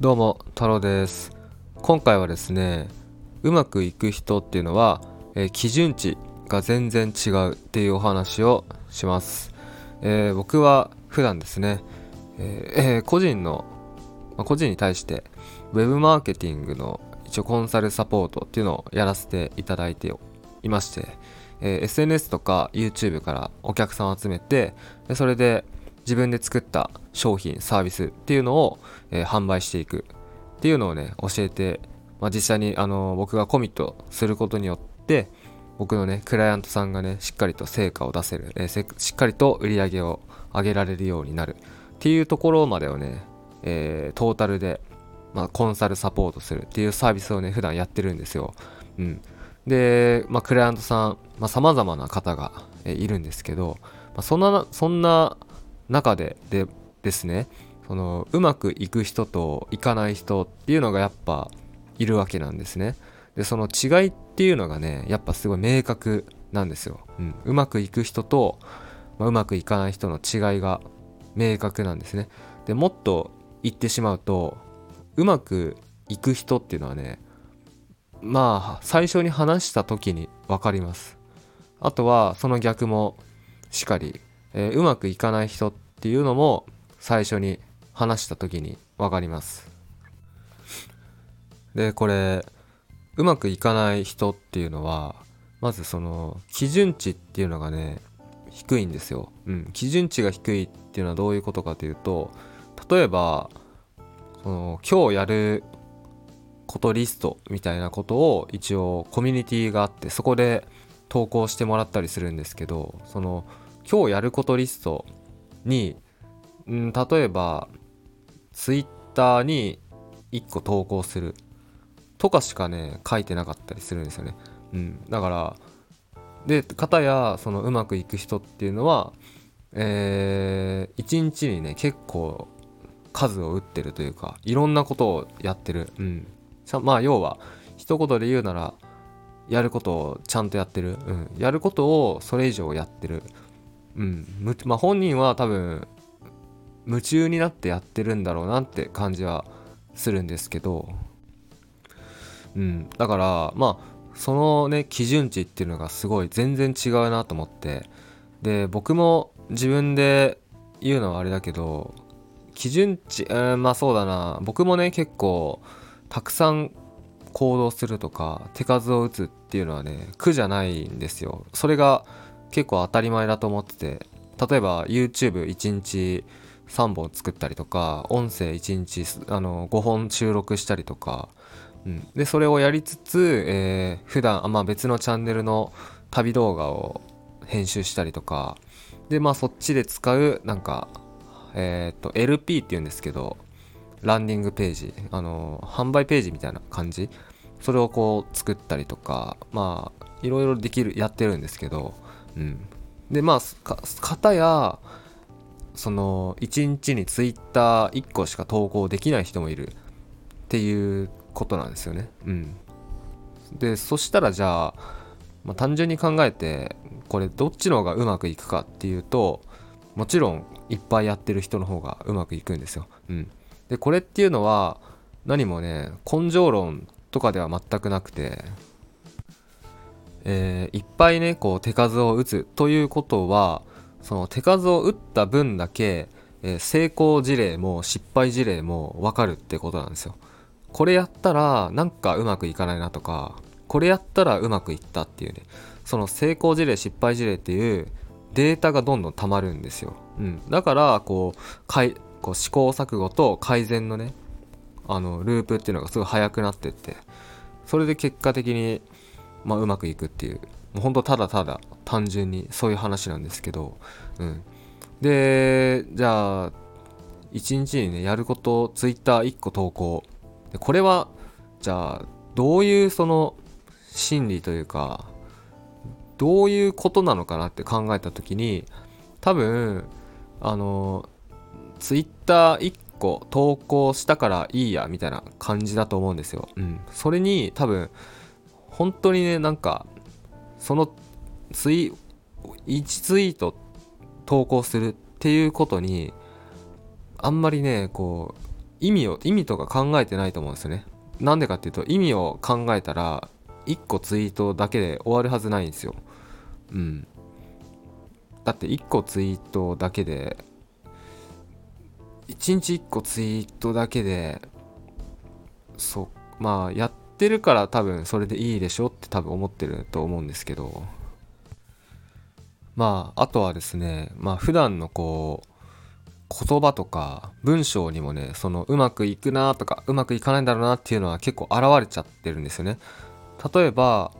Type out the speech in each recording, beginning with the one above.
どうも太郎です。今回はですねうまくいく人っていうのは、えー基準値が全然違うっていうお話をします、えー僕は普段ですね、えー個人の、まあ個人に対してウェブマーケティングの一応コンサルサポートっていうのをやらせていただいていまして、え SNS とか YouTube からお客さんを集めてそれで自分で作った商品サービスっていうのを、えー販売していくっていうのをね教えて、まあ、実際にあの僕がコミットすることによって僕のねクライアントさんがねしっかりと成果を出せる、えーしっかりと売り上げを上げられるようになるっていうところまでをね、えートータルで、まあ、コンサルサポートするっていうサービスをね普段やってるんですよ。うん、で、まあ、クライアントさんさまざ、まな方が、えいるんですけど、まあ、そんなそんな中ででですねそのうまくいく人といかない人っていうのがやっぱいるわけなんですね。でその違いっていうのがねやっぱすごい明確なんですよ。うん、うまくいく人と、まあ、うまくいかない人の違いが明確なんですね。でもっと言ってしまうとうまくいく人っていうのはねまあ最初に話した時に分かります。あとはその逆もしかり、えーうまくいかない人っていうのも最初に話した時に分かります。でこれうまくいかない人っていうのはまずその基準値っていうのがね低いんですよ。うん、基準値が低いっていうのはどういうことかというと例えばその今日やることリストみたいなことを一応コミュニティがあってそこで投稿してもらったりするんですけどその今日やることリストに、うん、例えばツイッターに1個投稿するとかしかね書いてなかったりするんですよね。うん、だからで片やそのうまくいく人っていうのはえー、1日にね結構数を打ってるというかいろんなことをやってる、うん、まあ要は一言で言うならやることをちゃんとやってる、うん、やることをそれ以上やってる、うん。まあ、本人は多分夢中になってやってるんだろうなって感じはするんですけど、うん、だからまあそのね基準値っていうのがすごい全然違うなと思って。で僕も自分で言うのはあれだけど基準値、えーまあそうだな。僕もね結構たくさん行動するとか手数を打つっていうのはね苦じゃないんですよ。それが結構当たり前だと思ってて例えば YouTube1 日3本作ったりとか音声1日あの5本収録したりとか、うん、でそれをやりつつ、えー普段あまあ別のチャンネルの旅動画を編集したりとかでまあそっちで使うなんかえっ、と LP っていうんですけどランディングページあの販売ページみたいな感じ？それをこう作ったりとかまあいろいろできるやってるんですけどうん。でまあか片やその1日に Twitter1 個しか投稿できない人もいる。っていうことなんですよね。うん。でそしたらじゃあ、まあ、単純に考えてこれどっちの方がうまくいくかっていうともちろんいっぱいやってる人の方がうまくいくんですよ。うん、でこれっていうのは何もね根性論とかでは全くなくて、えーいっぱいねこう手数を打つということはその手数を打った分だけ、えー成功事例も失敗事例も分かるってことなんですよ。これやったらなんかうまくいかないなとかこれやったらうまくいったっていうね。その成功事例失敗事例っていうデータがどんどん溜まるんですよ、うん、だからこうかいこう試行錯誤と改善のねあのループっていうのがすごい速くなってってそれで結果的に、まあ、うまくいくっていう。もうほんとただただ単純にそういう話なんですけど、うん、でじゃあ1日にねやることツイッター1個投稿。これはじゃあどういうその心理というかどういうことなのかなって考えた時に多分あのツイッター1個投稿したからいいやみたいな感じだと思うんですよ。うん、それに多分本当にねなんかそのツイ1ツイート投稿するっていうことにあんまりねこう意味を意味とか考えてないと思うんですよね。なんでかっていうと意味を考えたら1個ツイートだけで終わるはずないんですよ。うん。だって1個ツイートだけで1日1個ツイートだけでそうまあやってるから多分それでいいでしょって多分思ってると思うんですけど。まああとはですねまあ普段のこう言葉とか文章にもねそのうまくいくなとかうまくいかないんだろうなっていうのは結構現れちゃってるんですよね。例えば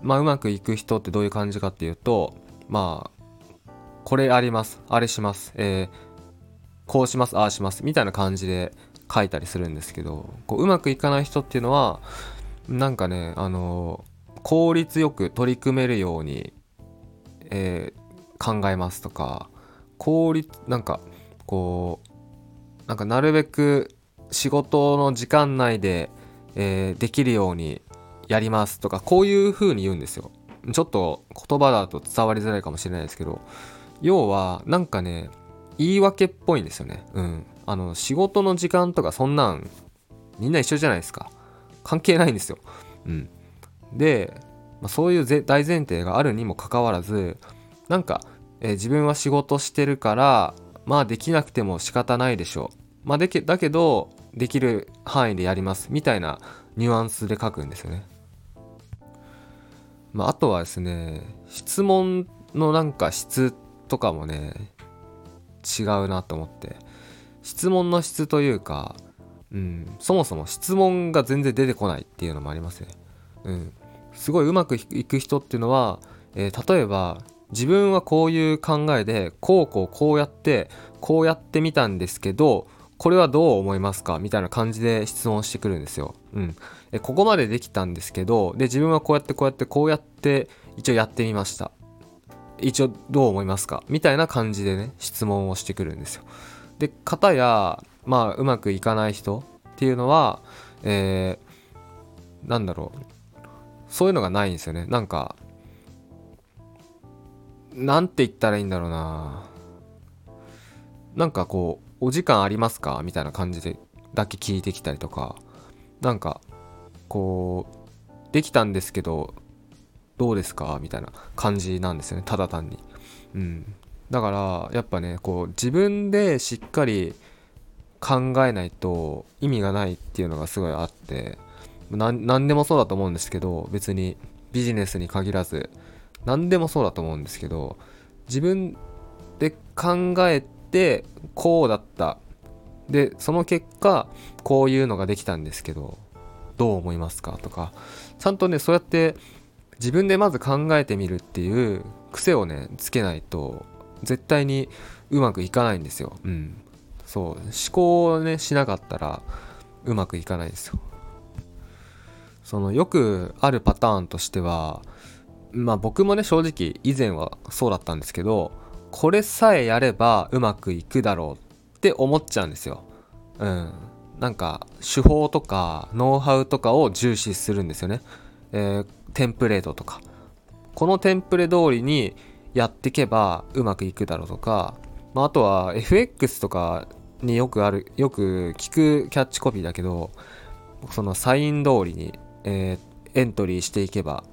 まあうまくいく人ってどういう感じかっていうとまあこれありますあれしますえー、こうしますああしますみたいな感じで書いたりするんですけどこううまくいかない人っていうのはなんかねあの効率よく取り組めるように、えー、考えますとか効率なんかこうなんかなるべく仕事の時間内で、えー、できるようにやりますとかこういう風に言うんですよ。ちょっと言葉だと伝わりづらいかもしれないですけど要はなんかね言い訳っぽいんですよね。うん。あの仕事の時間とかそんなんみんな一緒じゃないですか。関係ないんですよ。うん。で、まあ、そういう大前提があるにもかかわらずなんか、えー、自分は仕事してるからまあできなくても仕方ないでしょう。まあでけだけどできる範囲でやりますみたいなニュアンスで書くんですよね。まあ、あとはですね質問のなんか質とかもね違うなと思って。質問の質というか、うん、そもそも質問が全然出てこないっていうのもありますね。うん、すごいうまくいく人っていうのは、えー、例えば自分はこういう考えでこうこうこうやってこうやってみたんですけどこれはどう思いますか？みたいな感じで質問してくるんですよ。うん。えここまでできたんですけど、で、自分はこうやってこうやってこうやって一応やってみました。一応どう思いますか？みたいな感じでね、質問をしてくるんですよ。で、方や、まあ、うまくいかない人っていうのは、えー、なんだろう。そういうのがないんですよね。なんか、なんて言ったらいいんだろうな。なんかこう、お時間ありますか？みたいな感じでだけ聞いてきたりとかなんかこうできたんですけどどうですか？みたいな感じなんですよねただ単にうんだからやっぱねこう自分でしっかり考えないと意味がないっていうのがすごいあって何でもそうだと思うんですけど別にビジネスに限らず何でもそうだと思うんですけど自分で考えてこうだった。でその結果こういうのができたんですけどどう思いますかとか。ちゃんとねそうやって自分でまず考えてみるっていう癖をねつけないと絶対にうまくいかないんですよ。うん。そう思考をねしなかったらうまくいかないですよそのよくあるパターンとしてはまあ僕もね正直以前はそうだったんですけどこれさえやればうまくいくだろうって思っちゃうんですよ。うん。なんか手法とかノウハウとかを重視するんですよね。えー、テンプレートとか。このテンプレ通りにやっていけばうまくいくだろうとか、まあ、あとは FX とかによくある、よく聞くキャッチコピーだけど、そのサイン通りに、えー、エントリーしていけば、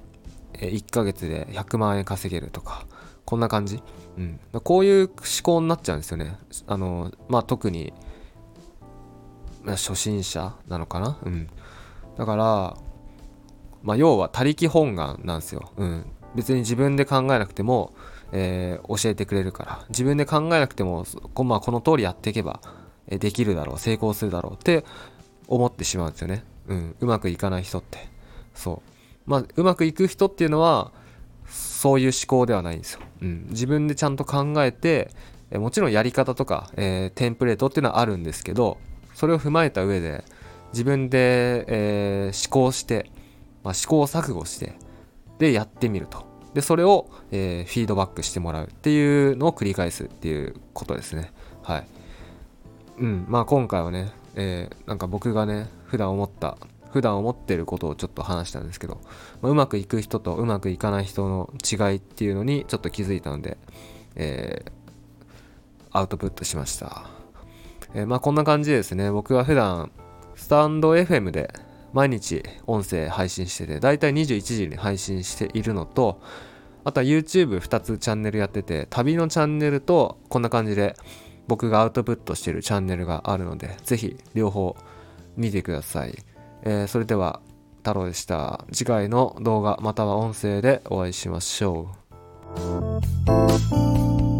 え、1ヶ月で100万円稼げるとか、こんな感じ？うん、こういう思考になっちゃうんですよね。あのまあ、特に、初心者なのかな、うん、だから、まあ、要は他力本願なんですよ、うん。別に自分で考えなくても、えー、教えてくれるから自分で考えなくてもこ,、まあ、この通りやっていけば、できるだろう成功するだろうって思ってしまうんですよね、うん、うまくいかない人ってそうまあうまくいく人っていうのはそういう思考ではないんですよ。うん、自分でちゃんと考えて、もちろんやり方とか、えー、テンプレートっていうのはあるんですけど、それを踏まえた上で、自分で、えー、思考して、まあ、試行錯誤して、で、やってみると。で、それを、えー、フィードバックしてもらうっていうのを繰り返すっていうことですね。はい。うん、まあ今回はね、えー、なんか僕がね、普段思った普段思ってることをちょっと話したんですけど、まあ、うまくいく人とうまくいかない人の違いっていうのにちょっと気づいたので、えー、アウトプットしました。えー、まあこんな感じでですね、僕は普段、スタンド FM で毎日音声配信してて、だいたい21時に配信しているのと、あとは YouTube2 つチャンネルやってて、旅のチャンネルとこんな感じで僕がアウトプットしてるチャンネルがあるので、ぜひ両方見てください。えー、それでは、太郎でした。次回の動画または音声でお会いしましょう。